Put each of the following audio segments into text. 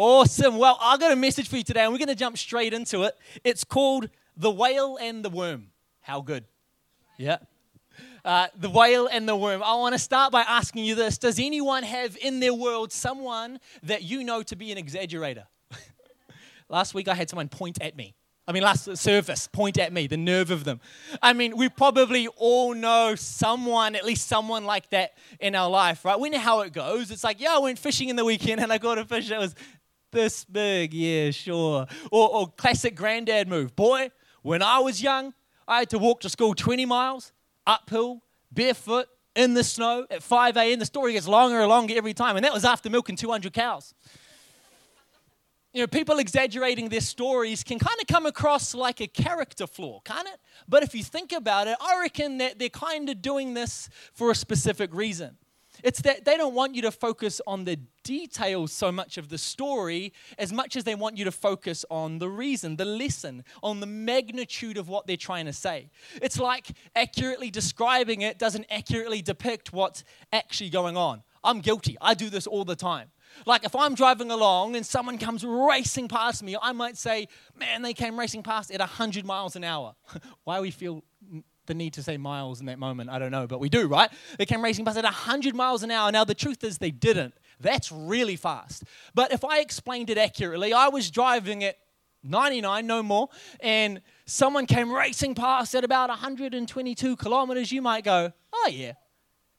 Awesome. Well, I got a message for you today, and we're going to jump straight into it. It's called The Whale and the Worm. How good? Yeah. Uh, the whale and the worm. I want to start by asking you this Does anyone have in their world someone that you know to be an exaggerator? Last week I had someone point at me. I mean, last service, point at me, the nerve of them. I mean, we probably all know someone, at least someone like that in our life, right? We know how it goes. It's like, yeah, I went fishing in the weekend and I got a fish that was this big, yeah, sure. Or, or classic granddad move. Boy, when I was young, I had to walk to school 20 miles uphill, barefoot, in the snow at 5 a.m. The story gets longer and longer every time, and that was after milking 200 cows. You know, people exaggerating their stories can kind of come across like a character flaw, can't it? But if you think about it, I reckon that they're kind of doing this for a specific reason. It's that they don't want you to focus on the details so much of the story as much as they want you to focus on the reason, the lesson, on the magnitude of what they're trying to say. It's like accurately describing it doesn't accurately depict what's actually going on. I'm guilty. I do this all the time. Like if I'm driving along and someone comes racing past me, I might say, Man, they came racing past at 100 miles an hour. Why we feel the need to say miles in that moment. I don't know, but we do, right? They came racing past at 100 miles an hour. Now, the truth is, they didn't. That's really fast. But if I explained it accurately, I was driving at 99, no more, and someone came racing past at about 122 kilometers, you might go, oh, yeah,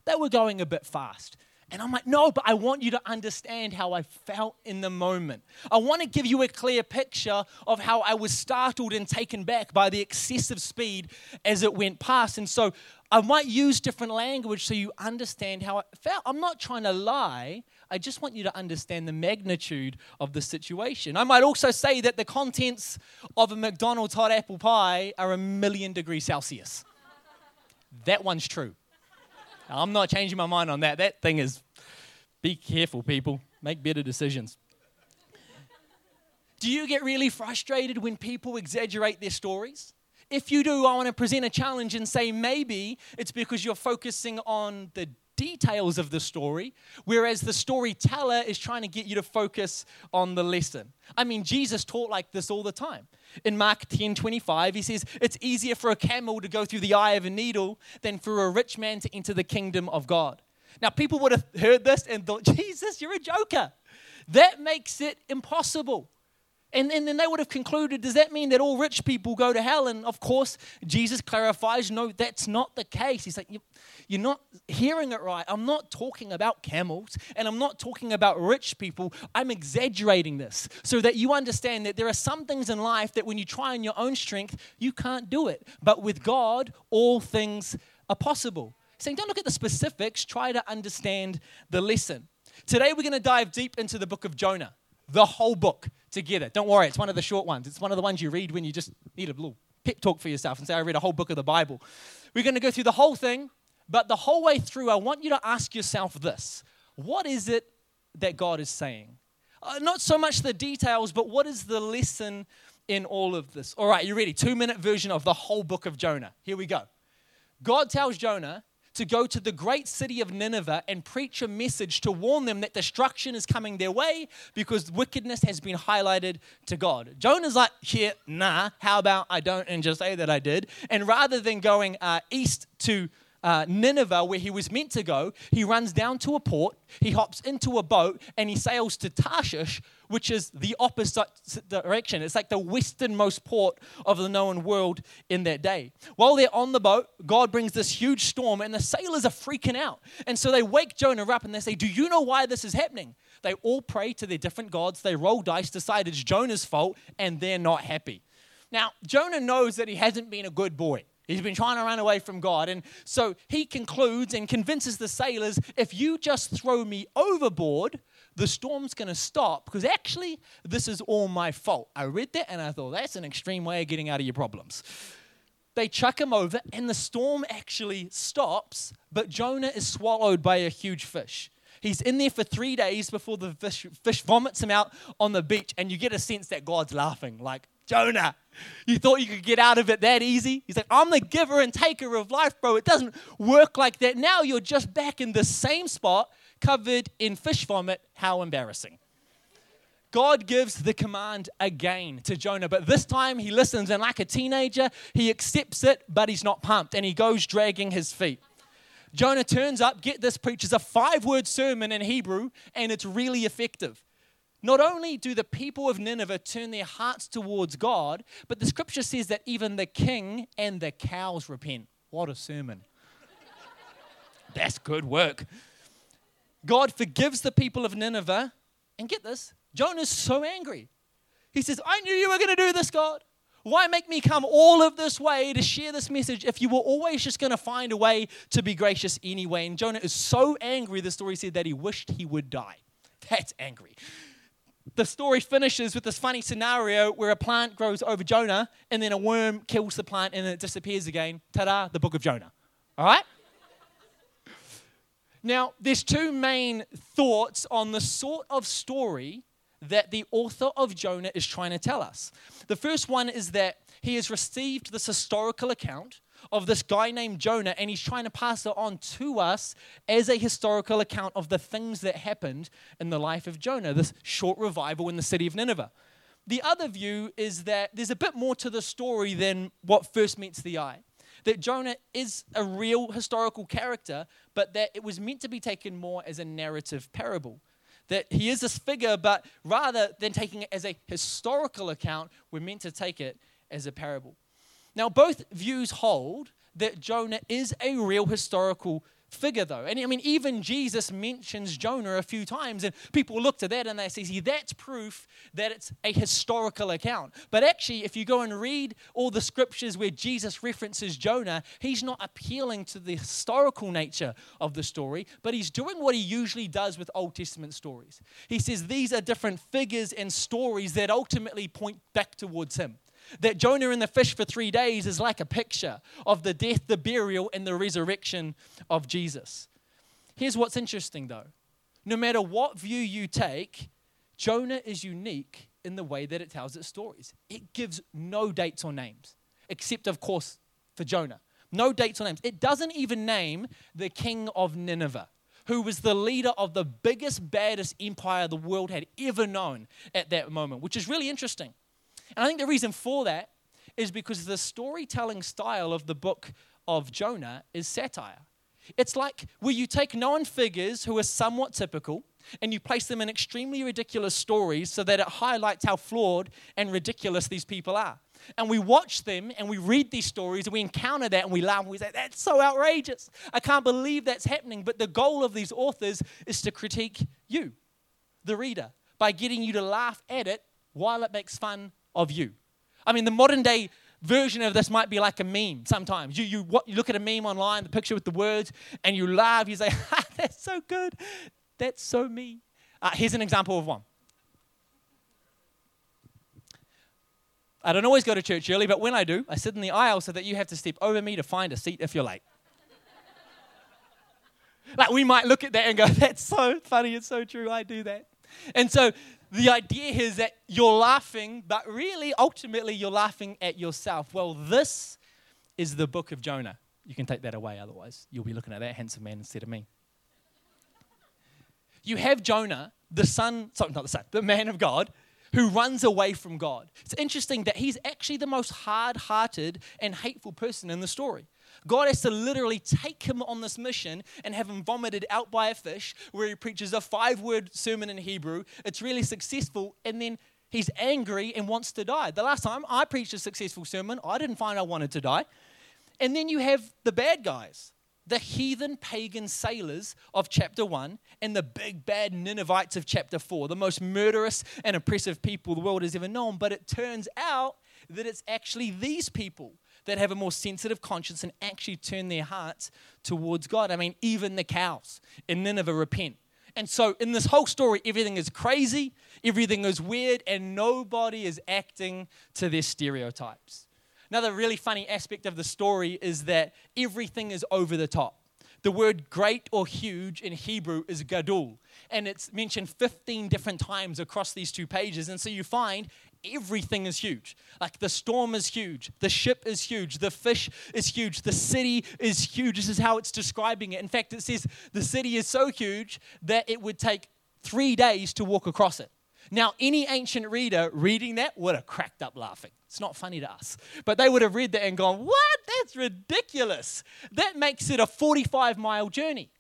they were going a bit fast. And I'm like, no, but I want you to understand how I felt in the moment. I want to give you a clear picture of how I was startled and taken back by the excessive speed as it went past. And so I might use different language so you understand how I felt. I'm not trying to lie. I just want you to understand the magnitude of the situation. I might also say that the contents of a McDonald's hot apple pie are a million degrees Celsius. that one's true. I'm not changing my mind on that. That thing is, be careful, people. Make better decisions. Do you get really frustrated when people exaggerate their stories? If you do, I want to present a challenge and say maybe it's because you're focusing on the details of the story, whereas the storyteller is trying to get you to focus on the lesson. I mean, Jesus taught like this all the time. In Mark 10 25, he says, It's easier for a camel to go through the eye of a needle than for a rich man to enter the kingdom of God. Now, people would have heard this and thought, Jesus, you're a joker. That makes it impossible. And, and then they would have concluded, does that mean that all rich people go to hell? And of course, Jesus clarifies, no, that's not the case. He's like, you're not hearing it right. I'm not talking about camels and I'm not talking about rich people. I'm exaggerating this so that you understand that there are some things in life that when you try in your own strength, you can't do it. But with God, all things are possible. Saying, don't look at the specifics, try to understand the lesson. Today, we're going to dive deep into the book of Jonah the whole book together. Don't worry, it's one of the short ones. It's one of the ones you read when you just need a little pep talk for yourself and say, I read a whole book of the Bible. We're going to go through the whole thing, but the whole way through, I want you to ask yourself this What is it that God is saying? Uh, not so much the details, but what is the lesson in all of this? All right, you ready? Two minute version of the whole book of Jonah. Here we go. God tells Jonah to go to the great city of Nineveh and preach a message to warn them that destruction is coming their way because wickedness has been highlighted to God. Jonah's like, yeah, nah, how about I don't and just say that I did? And rather than going uh, east to uh, Nineveh, where he was meant to go, he runs down to a port, he hops into a boat, and he sails to Tarshish, which is the opposite direction. It's like the westernmost port of the known world in that day. While they're on the boat, God brings this huge storm, and the sailors are freaking out. And so they wake Jonah up and they say, Do you know why this is happening? They all pray to their different gods, they roll dice, decide it's Jonah's fault, and they're not happy. Now, Jonah knows that he hasn't been a good boy. He's been trying to run away from God. And so he concludes and convinces the sailors if you just throw me overboard, the storm's going to stop because actually, this is all my fault. I read that and I thought, that's an extreme way of getting out of your problems. They chuck him over and the storm actually stops, but Jonah is swallowed by a huge fish. He's in there for three days before the fish, fish vomits him out on the beach, and you get a sense that God's laughing, like, Jonah, you thought you could get out of it that easy? He's like, I'm the giver and taker of life, bro. It doesn't work like that. Now you're just back in the same spot, covered in fish vomit. How embarrassing. God gives the command again to Jonah, but this time he listens, and like a teenager, he accepts it, but he's not pumped, and he goes dragging his feet. Jonah turns up, get this, preaches a five word sermon in Hebrew, and it's really effective. Not only do the people of Nineveh turn their hearts towards God, but the scripture says that even the king and the cows repent. What a sermon! That's good work. God forgives the people of Nineveh, and get this Jonah's so angry. He says, I knew you were going to do this, God. Why make me come all of this way to share this message if you were always just going to find a way to be gracious anyway? And Jonah is so angry, the story said, that he wished he would die. That's angry. The story finishes with this funny scenario where a plant grows over Jonah and then a worm kills the plant and it disappears again. Ta da, the book of Jonah. All right? Now, there's two main thoughts on the sort of story that the author of Jonah is trying to tell us. The first one is that he has received this historical account of this guy named Jonah, and he's trying to pass it on to us as a historical account of the things that happened in the life of Jonah, this short revival in the city of Nineveh. The other view is that there's a bit more to the story than what first meets the eye. That Jonah is a real historical character, but that it was meant to be taken more as a narrative parable that he is this figure, but rather than taking it as a historical account, we're meant to take it as a parable. Now, both views hold that Jonah is a real historical figure, though. And I mean, even Jesus mentions Jonah a few times, and people look to that and they say, see, that's proof that it's a historical account. But actually, if you go and read all the scriptures where Jesus references Jonah, he's not appealing to the historical nature of the story, but he's doing what he usually does with Old Testament stories. He says these are different figures and stories that ultimately point back towards him that Jonah in the fish for three days is like a picture of the death, the burial, and the resurrection of Jesus. Here's what's interesting though no matter what view you take, Jonah is unique in the way that it tells its stories. It gives no dates or names, except, of course, for Jonah. No dates or names. It doesn't even name the king of Nineveh, who was the leader of the biggest, baddest empire the world had ever known at that moment, which is really interesting. And I think the reason for that is because the storytelling style of the book of Jonah is satire. It's like where you take known figures who are somewhat typical and you place them in extremely ridiculous stories so that it highlights how flawed and ridiculous these people are. And we watch them and we read these stories and we encounter that and we laugh and we say, That's so outrageous. I can't believe that's happening. But the goal of these authors is to critique you, the reader, by getting you to laugh at it while it makes fun of you. I mean, the modern day version of this might be like a meme sometimes. You, you, what, you look at a meme online, the picture with the words, and you laugh. You say, ha, that's so good. That's so me. Uh, here's an example of one. I don't always go to church early, but when I do, I sit in the aisle so that you have to step over me to find a seat if you're late. like we might look at that and go, that's so funny, it's so true, I do that. And so the idea here is that you're laughing, but really, ultimately, you're laughing at yourself. Well, this is the book of Jonah. You can take that away, otherwise, you'll be looking at that handsome man instead of me. You have Jonah, the son, sorry, not the son, the man of God, who runs away from God. It's interesting that he's actually the most hard hearted and hateful person in the story. God has to literally take him on this mission and have him vomited out by a fish, where he preaches a five word sermon in Hebrew. It's really successful, and then he's angry and wants to die. The last time I preached a successful sermon, I didn't find I wanted to die. And then you have the bad guys, the heathen pagan sailors of chapter 1 and the big bad Ninevites of chapter 4, the most murderous and oppressive people the world has ever known. But it turns out that it's actually these people that have a more sensitive conscience and actually turn their hearts towards God. I mean, even the cows in Nineveh repent. And so, in this whole story, everything is crazy, everything is weird, and nobody is acting to their stereotypes. Another really funny aspect of the story is that everything is over the top. The word great or huge in Hebrew is gadol, and it's mentioned 15 different times across these two pages. And so you find everything is huge. Like the storm is huge, the ship is huge, the fish is huge, the city is huge. This is how it's describing it. In fact, it says the city is so huge that it would take three days to walk across it. Now, any ancient reader reading that would have cracked up laughing. It's not funny to us. But they would have read that and gone, What? That's ridiculous. That makes it a 45 mile journey.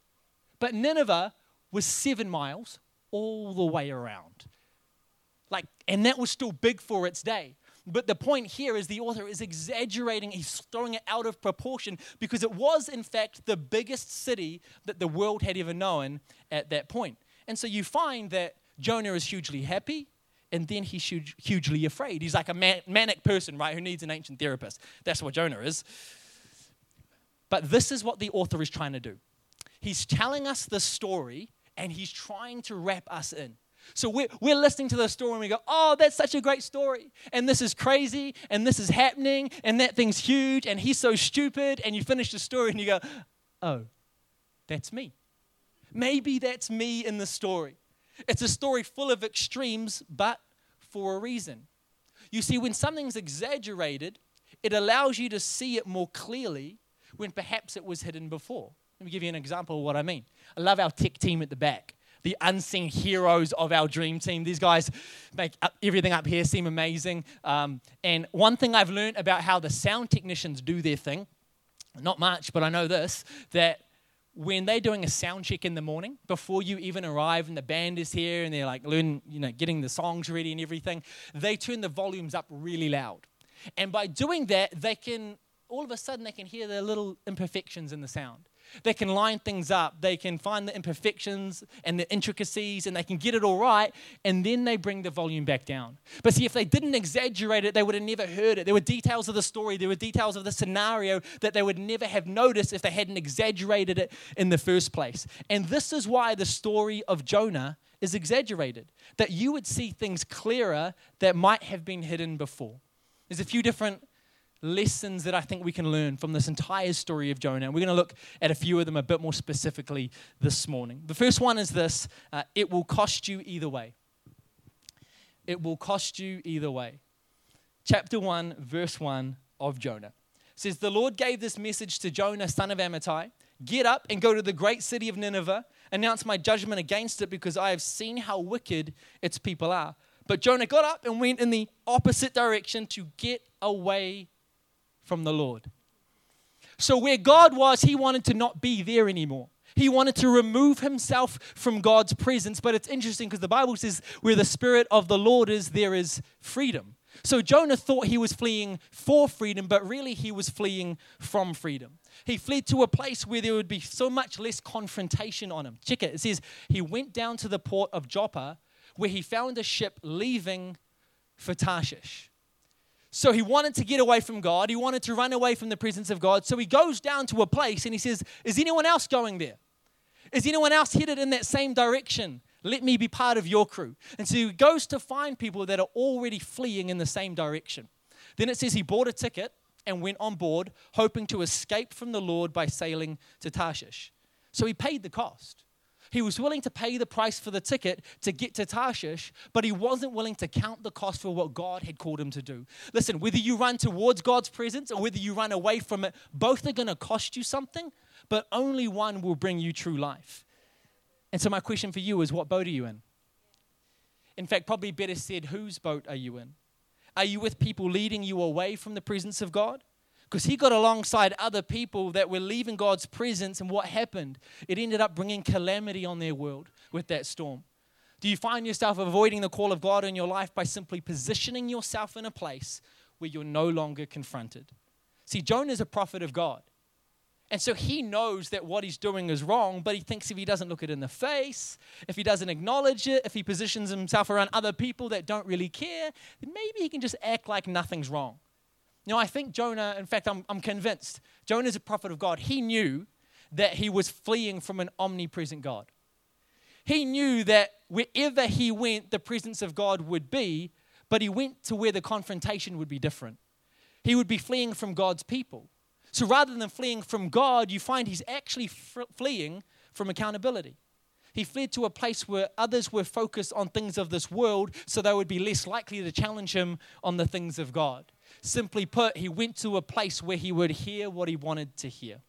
But Nineveh was seven miles all the way around. Like, and that was still big for its day. But the point here is the author is exaggerating, he's throwing it out of proportion because it was, in fact, the biggest city that the world had ever known at that point. And so you find that Jonah is hugely happy and then he's hugely afraid. He's like a man- manic person, right, who needs an ancient therapist. That's what Jonah is. But this is what the author is trying to do. He's telling us the story and he's trying to wrap us in. So we're, we're listening to the story and we go, oh, that's such a great story. And this is crazy and this is happening and that thing's huge and he's so stupid. And you finish the story and you go, oh, that's me. Maybe that's me in the story. It's a story full of extremes, but for a reason. You see, when something's exaggerated, it allows you to see it more clearly when perhaps it was hidden before. Let me give you an example of what I mean. I love our tech team at the back, the unseen heroes of our dream team. These guys make everything up here seem amazing. Um, and one thing I've learned about how the sound technicians do their thing, not much, but I know this, that when they're doing a sound check in the morning before you even arrive and the band is here and they're like learning, you know, getting the songs ready and everything, they turn the volumes up really loud. And by doing that, they can all of a sudden they can hear the little imperfections in the sound. They can line things up, they can find the imperfections and the intricacies, and they can get it all right, and then they bring the volume back down. But see, if they didn't exaggerate it, they would have never heard it. There were details of the story, there were details of the scenario that they would never have noticed if they hadn't exaggerated it in the first place. And this is why the story of Jonah is exaggerated, that you would see things clearer that might have been hidden before. There's a few different lessons that I think we can learn from this entire story of Jonah. And we're going to look at a few of them a bit more specifically this morning. The first one is this uh, it will cost you either way. It will cost you either way. Chapter 1, verse 1 of Jonah says, The Lord gave this message to Jonah, son of Amittai Get up and go to the great city of Nineveh, announce my judgment against it because I have seen how wicked its people are. But Jonah got up and went in the opposite direction to get away from the Lord. So, where God was, he wanted to not be there anymore. He wanted to remove himself from God's presence. But it's interesting because the Bible says, where the Spirit of the Lord is, there is freedom. So Jonah thought he was fleeing for freedom, but really he was fleeing from freedom. He fled to a place where there would be so much less confrontation on him. Check it. It says he went down to the port of Joppa where he found a ship leaving for Tarshish. So he wanted to get away from God. He wanted to run away from the presence of God. So he goes down to a place and he says, Is anyone else going there? Is anyone else headed in that same direction? Let me be part of your crew. And so he goes to find people that are already fleeing in the same direction. Then it says he bought a ticket and went on board, hoping to escape from the Lord by sailing to Tarshish. So he paid the cost. He was willing to pay the price for the ticket to get to Tarshish, but he wasn't willing to count the cost for what God had called him to do. Listen, whether you run towards God's presence or whether you run away from it, both are going to cost you something, but only one will bring you true life. And so, my question for you is what boat are you in? In fact, probably better said, whose boat are you in? Are you with people leading you away from the presence of God? Because he got alongside other people that were leaving God's presence, and what happened? It ended up bringing calamity on their world with that storm. Do you find yourself avoiding the call of God in your life by simply positioning yourself in a place where you're no longer confronted? See, Jonah is a prophet of God. And so he knows that what he's doing is wrong, but he thinks if he doesn't look it in the face, if he doesn't acknowledge it, if he positions himself around other people that don't really care, then maybe he can just act like nothing's wrong. Know, I think Jonah, in fact, I'm, I'm convinced, Jonah is a prophet of God. He knew that he was fleeing from an omnipresent God. He knew that wherever he went, the presence of God would be, but he went to where the confrontation would be different. He would be fleeing from God's people. So rather than fleeing from God, you find he's actually fleeing from accountability. He fled to a place where others were focused on things of this world, so they would be less likely to challenge him on the things of God. Simply put, he went to a place where he would hear what he wanted to hear.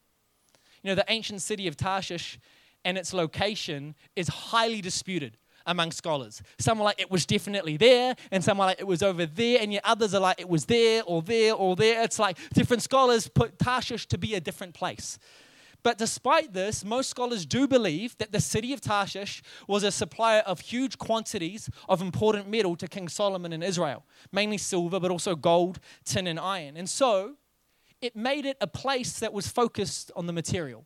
You know, the ancient city of Tarshish and its location is highly disputed. among scholars. Some are like, it was definitely there, and some are like, it was over there, and yet others are like, it was there, or there, or there. It's like different scholars put Tarshish to be a different place. But despite this, most scholars do believe that the city of Tarshish was a supplier of huge quantities of important metal to King Solomon in Israel, mainly silver, but also gold, tin, and iron. And so it made it a place that was focused on the material,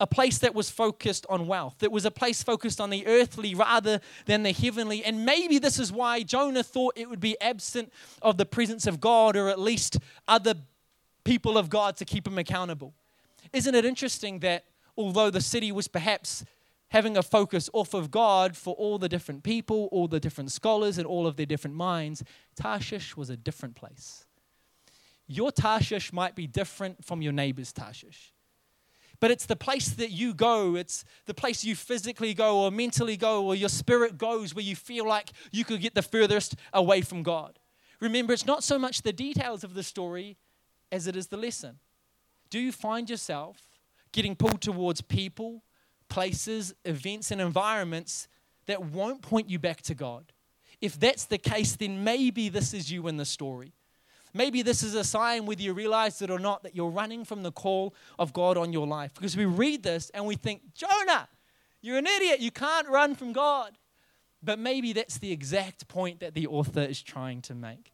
a place that was focused on wealth. It was a place focused on the earthly rather than the heavenly. And maybe this is why Jonah thought it would be absent of the presence of God or at least other people of God to keep him accountable. Isn't it interesting that although the city was perhaps having a focus off of God for all the different people, all the different scholars, and all of their different minds, Tarshish was a different place. Your Tarshish might be different from your neighbor's Tarshish. But it's the place that you go, it's the place you physically go or mentally go or your spirit goes where you feel like you could get the furthest away from God. Remember, it's not so much the details of the story as it is the lesson. Do you find yourself getting pulled towards people, places, events, and environments that won't point you back to God? If that's the case, then maybe this is you in the story. Maybe this is a sign, whether you realize it or not, that you're running from the call of God on your life. Because we read this and we think, Jonah, you're an idiot. You can't run from God. But maybe that's the exact point that the author is trying to make.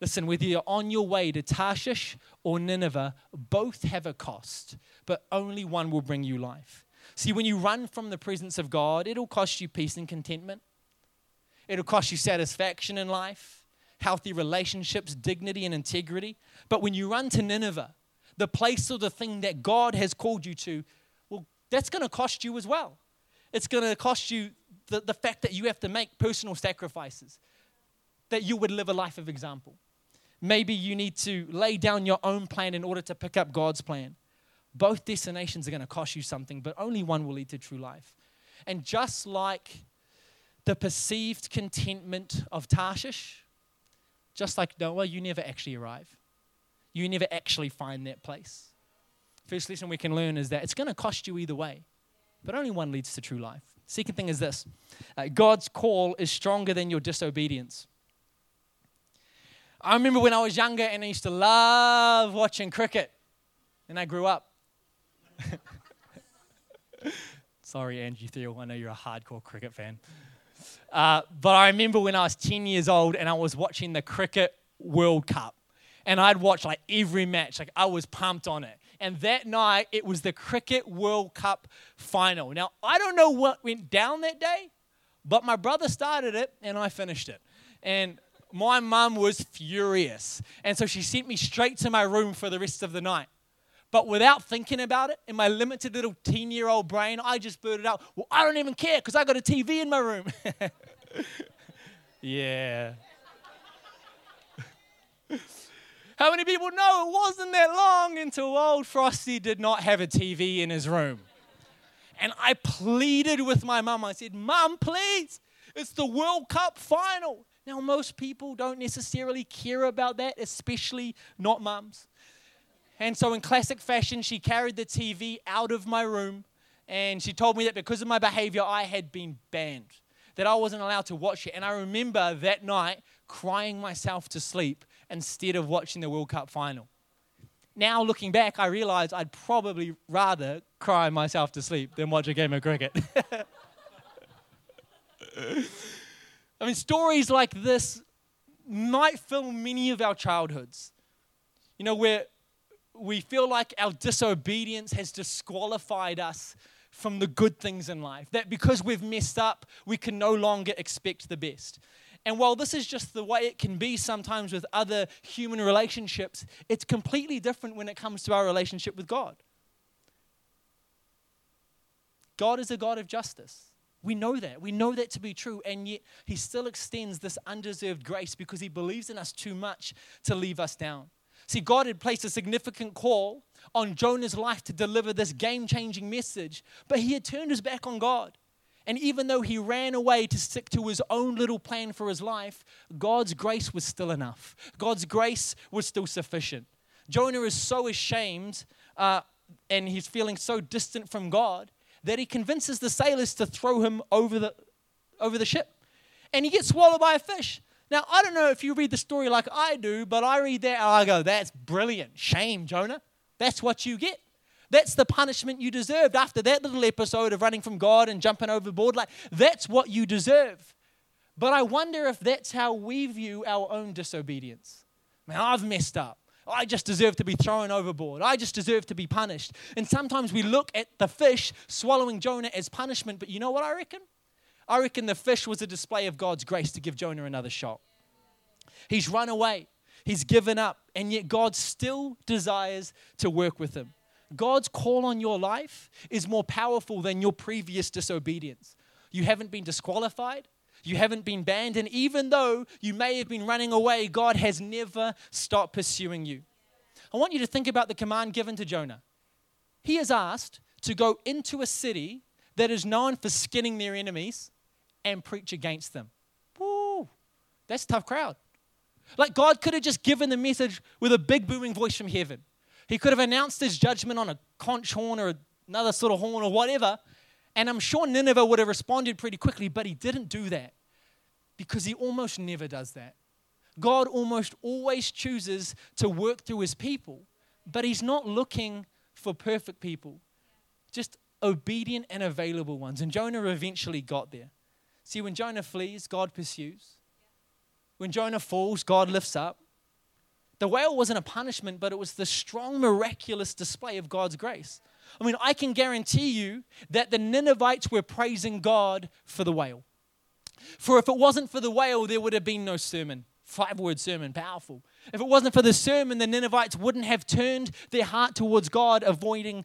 Listen, whether you're on your way to Tarshish or Nineveh, both have a cost, but only one will bring you life. See, when you run from the presence of God, it'll cost you peace and contentment. It'll cost you satisfaction in life, healthy relationships, dignity, and integrity. But when you run to Nineveh, the place or the thing that God has called you to, well, that's going to cost you as well. It's going to cost you the, the fact that you have to make personal sacrifices, that you would live a life of example. Maybe you need to lay down your own plan in order to pick up God's plan. Both destinations are going to cost you something, but only one will lead to true life. And just like the perceived contentment of Tarshish, just like Noah, you never actually arrive. You never actually find that place. First lesson we can learn is that it's going to cost you either way, but only one leads to true life. Second thing is this uh, God's call is stronger than your disobedience. I remember when I was younger and I used to love watching cricket, and I grew up. Sorry, Angie Thiel, I know you're a hardcore cricket fan. Uh, but I remember when I was 10 years old and I was watching the Cricket World Cup, and I'd watch like every match, like I was pumped on it. And that night, it was the Cricket World Cup final. Now, I don't know what went down that day, but my brother started it and I finished it. And my mum was furious. And so she sent me straight to my room for the rest of the night. But without thinking about it, in my limited little teen year old brain, I just blurted out, Well, I don't even care because I got a TV in my room. yeah. How many people know it wasn't that long until old Frosty did not have a TV in his room? And I pleaded with my mum. I said, Mum, please, it's the World Cup final. Now, most people don't necessarily care about that, especially not mums. And so, in classic fashion, she carried the TV out of my room and she told me that because of my behavior, I had been banned, that I wasn't allowed to watch it. And I remember that night crying myself to sleep instead of watching the World Cup final. Now, looking back, I realize I'd probably rather cry myself to sleep than watch a game of cricket. I mean, stories like this might fill many of our childhoods. You know, where we feel like our disobedience has disqualified us from the good things in life. That because we've messed up, we can no longer expect the best. And while this is just the way it can be sometimes with other human relationships, it's completely different when it comes to our relationship with God. God is a God of justice. We know that. We know that to be true. And yet, He still extends this undeserved grace because He believes in us too much to leave us down. See, God had placed a significant call on Jonah's life to deliver this game changing message, but he had turned his back on God. And even though he ran away to stick to his own little plan for his life, God's grace was still enough. God's grace was still sufficient. Jonah is so ashamed uh, and he's feeling so distant from God that he convinces the sailors to throw him over the, over the ship. And he gets swallowed by a fish. Now, I don't know if you read the story like I do, but I read that and I go, that's brilliant. Shame, Jonah. That's what you get. That's the punishment you deserved after that little episode of running from God and jumping overboard. Like, that's what you deserve. But I wonder if that's how we view our own disobedience. Man, I've messed up. I just deserve to be thrown overboard. I just deserve to be punished. And sometimes we look at the fish swallowing Jonah as punishment, but you know what I reckon? I reckon the fish was a display of God's grace to give Jonah another shot. He's run away, he's given up, and yet God still desires to work with him. God's call on your life is more powerful than your previous disobedience. You haven't been disqualified. You haven't been banned. And even though you may have been running away, God has never stopped pursuing you. I want you to think about the command given to Jonah. He is asked to go into a city that is known for skinning their enemies and preach against them. Woo, that's a tough crowd. Like God could have just given the message with a big booming voice from heaven. He could have announced his judgment on a conch horn or another sort of horn or whatever. And I'm sure Nineveh would have responded pretty quickly, but he didn't do that because he almost never does that. God almost always chooses to work through his people, but he's not looking for perfect people, just obedient and available ones. And Jonah eventually got there. See, when Jonah flees, God pursues. When Jonah falls, God lifts up. The whale wasn't a punishment, but it was the strong, miraculous display of God's grace. I mean, I can guarantee you that the Ninevites were praising God for the whale. For if it wasn't for the whale, there would have been no sermon. Five word sermon, powerful. If it wasn't for the sermon, the Ninevites wouldn't have turned their heart towards God, avoiding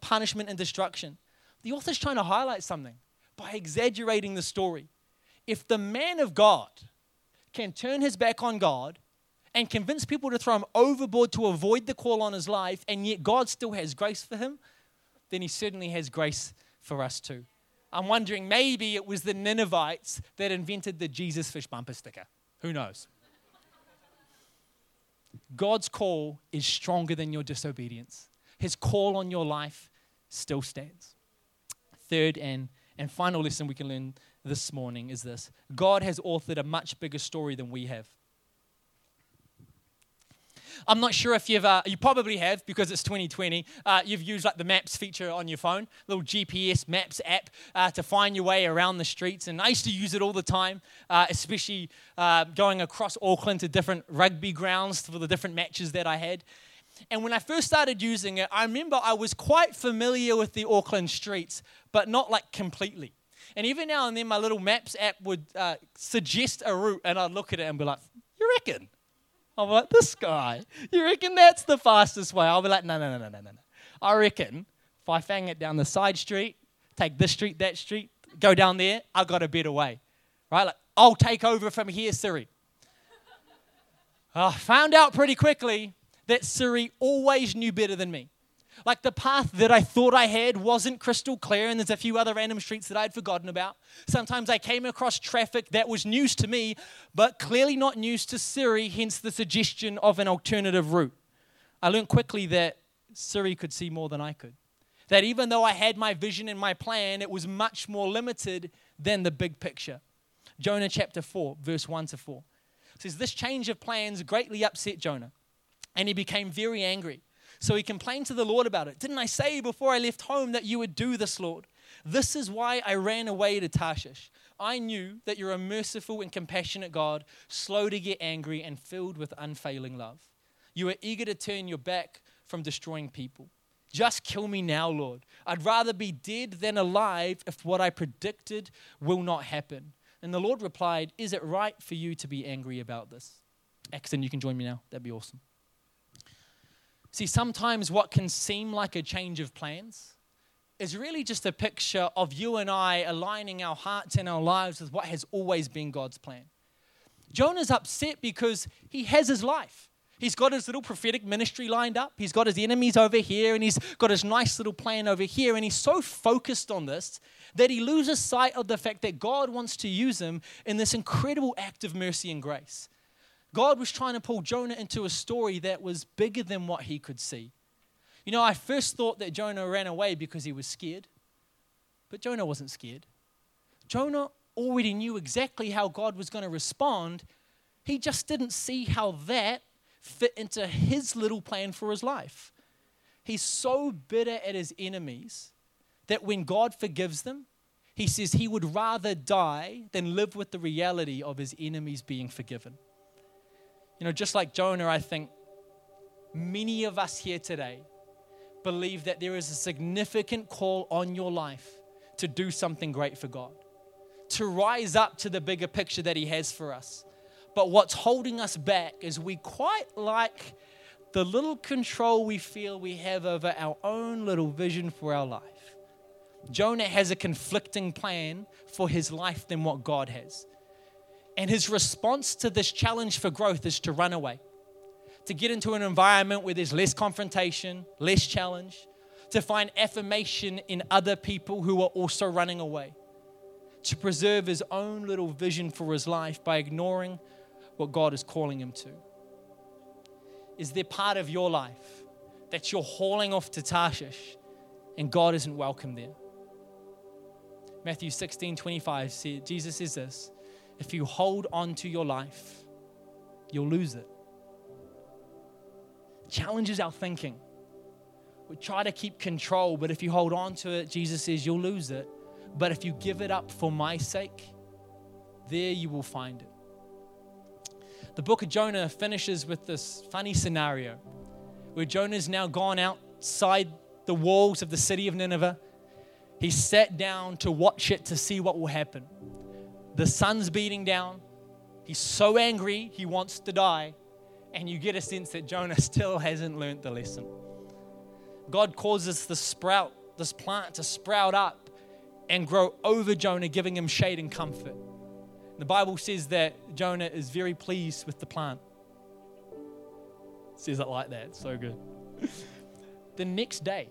punishment and destruction. The author's trying to highlight something by exaggerating the story. If the man of God can turn his back on God and convince people to throw him overboard to avoid the call on his life, and yet God still has grace for him, then he certainly has grace for us too. I'm wondering maybe it was the Ninevites that invented the Jesus fish bumper sticker. Who knows? God's call is stronger than your disobedience. His call on your life still stands. Third and and final lesson we can learn this morning is this God has authored a much bigger story than we have. I'm not sure if you've, uh, you probably have because it's 2020. Uh, you've used like the maps feature on your phone, little GPS maps app uh, to find your way around the streets. And I used to use it all the time, uh, especially uh, going across Auckland to different rugby grounds for the different matches that I had. And when I first started using it, I remember I was quite familiar with the Auckland streets, but not like completely. And even now and then, my little maps app would uh, suggest a route, and I'd look at it and be like, You reckon? Be like, This guy, you reckon that's the fastest way? I'll be like, No, no, no, no, no, no. I reckon if I fang it down the side street, take this street, that street, go down there, I got a better way. Right? Like, I'll take over from here, Siri. I found out pretty quickly that Siri always knew better than me. Like the path that I thought I had wasn't crystal clear, and there's a few other random streets that I'd forgotten about. Sometimes I came across traffic that was news to me, but clearly not news to Siri, hence the suggestion of an alternative route. I learned quickly that Siri could see more than I could. That even though I had my vision and my plan, it was much more limited than the big picture. Jonah chapter 4, verse 1 to 4 says, This change of plans greatly upset Jonah, and he became very angry. So he complained to the Lord about it. Didn't I say before I left home that you would do this, Lord? This is why I ran away to Tarshish. I knew that you're a merciful and compassionate God, slow to get angry and filled with unfailing love. You are eager to turn your back from destroying people. Just kill me now, Lord. I'd rather be dead than alive if what I predicted will not happen. And the Lord replied, Is it right for you to be angry about this? Axon, you can join me now. That'd be awesome. See, sometimes what can seem like a change of plans is really just a picture of you and I aligning our hearts and our lives with what has always been God's plan. Jonah's upset because he has his life. He's got his little prophetic ministry lined up. He's got his enemies over here, and he's got his nice little plan over here. And he's so focused on this that he loses sight of the fact that God wants to use him in this incredible act of mercy and grace. God was trying to pull Jonah into a story that was bigger than what he could see. You know, I first thought that Jonah ran away because he was scared, but Jonah wasn't scared. Jonah already knew exactly how God was going to respond. He just didn't see how that fit into his little plan for his life. He's so bitter at his enemies that when God forgives them, he says he would rather die than live with the reality of his enemies being forgiven. You know, just like Jonah, I think many of us here today believe that there is a significant call on your life to do something great for God, to rise up to the bigger picture that He has for us. But what's holding us back is we quite like the little control we feel we have over our own little vision for our life. Jonah has a conflicting plan for his life than what God has. And his response to this challenge for growth is to run away, to get into an environment where there's less confrontation, less challenge, to find affirmation in other people who are also running away, to preserve his own little vision for his life by ignoring what God is calling him to. Is there part of your life that you're hauling off to Tarshish and God isn't welcome there? Matthew 16 25, see, Jesus says this if you hold on to your life, you'll lose it. Challenges our thinking. We try to keep control, but if you hold on to it, Jesus says you'll lose it. But if you give it up for my sake, there you will find it. The book of Jonah finishes with this funny scenario where Jonah's now gone outside the walls of the city of Nineveh he sat down to watch it to see what will happen. The sun's beating down. He's so angry, he wants to die. And you get a sense that Jonah still hasn't learned the lesson. God causes the sprout, this plant to sprout up and grow over Jonah, giving him shade and comfort. The Bible says that Jonah is very pleased with the plant. Says it like that. so good. the next day,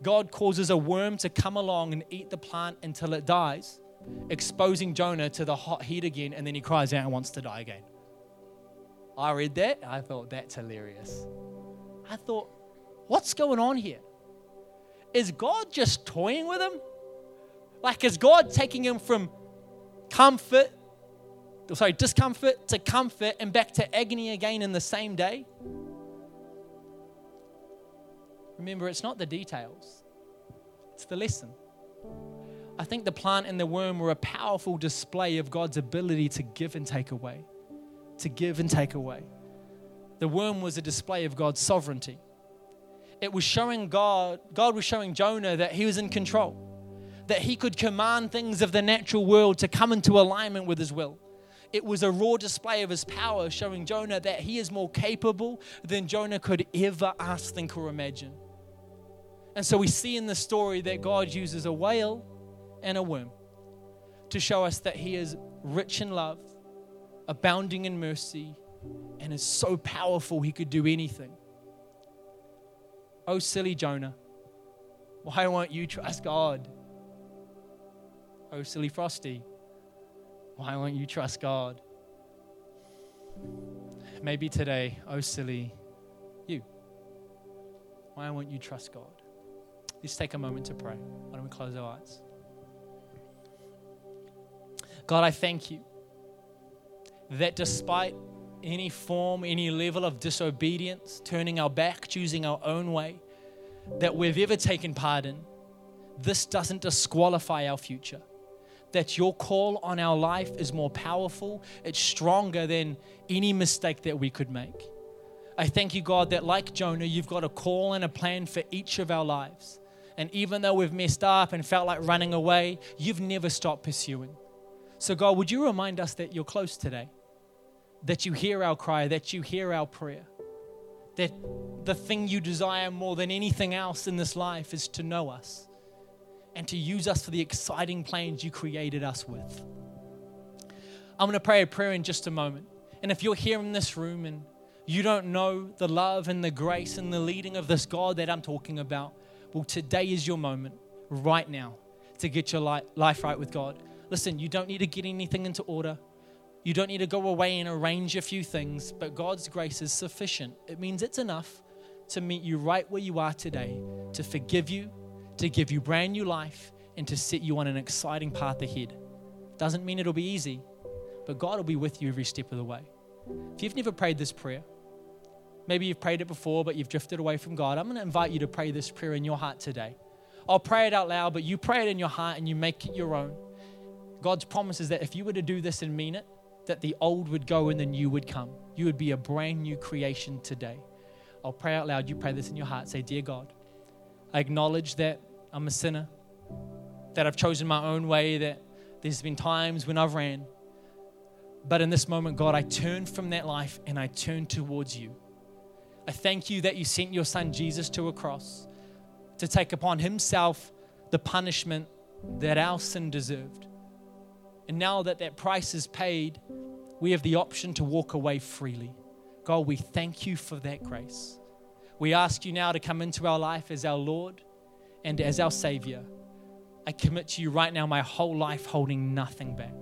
God causes a worm to come along and eat the plant until it dies, exposing Jonah to the hot heat again, and then he cries out and wants to die again. I read that. I thought that's hilarious. I thought, what's going on here? Is God just toying with him? Like, is God taking him from comfort, sorry, discomfort to comfort and back to agony again in the same day? Remember, it's not the details, it's the lesson. I think the plant and the worm were a powerful display of God's ability to give and take away. To give and take away. The worm was a display of God's sovereignty. It was showing God, God was showing Jonah that he was in control, that he could command things of the natural world to come into alignment with his will. It was a raw display of his power, showing Jonah that he is more capable than Jonah could ever ask, think, or imagine. And so we see in the story that God uses a whale and a worm to show us that He is rich in love, abounding in mercy, and is so powerful He could do anything. Oh, silly Jonah, why won't you trust God? Oh, silly Frosty, why won't you trust God? Maybe today, oh, silly you, why won't you trust God? Let's take a moment to pray. Why don't we close our eyes? God, I thank you that despite any form, any level of disobedience, turning our back, choosing our own way, that we've ever taken part in, this doesn't disqualify our future. That your call on our life is more powerful, it's stronger than any mistake that we could make. I thank you, God, that like Jonah, you've got a call and a plan for each of our lives. And even though we've messed up and felt like running away, you've never stopped pursuing. So, God, would you remind us that you're close today? That you hear our cry, that you hear our prayer, that the thing you desire more than anything else in this life is to know us and to use us for the exciting plans you created us with. I'm going to pray a prayer in just a moment. And if you're here in this room and you don't know the love and the grace and the leading of this God that I'm talking about, well, today is your moment, right now, to get your life right with God. Listen, you don't need to get anything into order. You don't need to go away and arrange a few things, but God's grace is sufficient. It means it's enough to meet you right where you are today, to forgive you, to give you brand new life, and to set you on an exciting path ahead. Doesn't mean it'll be easy, but God will be with you every step of the way. If you've never prayed this prayer, maybe you've prayed it before, but you've drifted away from God, I'm going to invite you to pray this prayer in your heart today. I'll pray it out loud, but you pray it in your heart and you make it your own. God's promise is that if you were to do this and mean it, that the old would go and the new would come. You would be a brand new creation today. I'll pray out loud. You pray this in your heart. Say, Dear God, I acknowledge that I'm a sinner, that I've chosen my own way, that there's been times when I've ran. But in this moment, God, I turn from that life and I turn towards you. I thank you that you sent your son Jesus to a cross to take upon himself the punishment that our sin deserved. And now that that price is paid, we have the option to walk away freely. God, we thank you for that grace. We ask you now to come into our life as our Lord and as our Savior. I commit to you right now my whole life holding nothing back.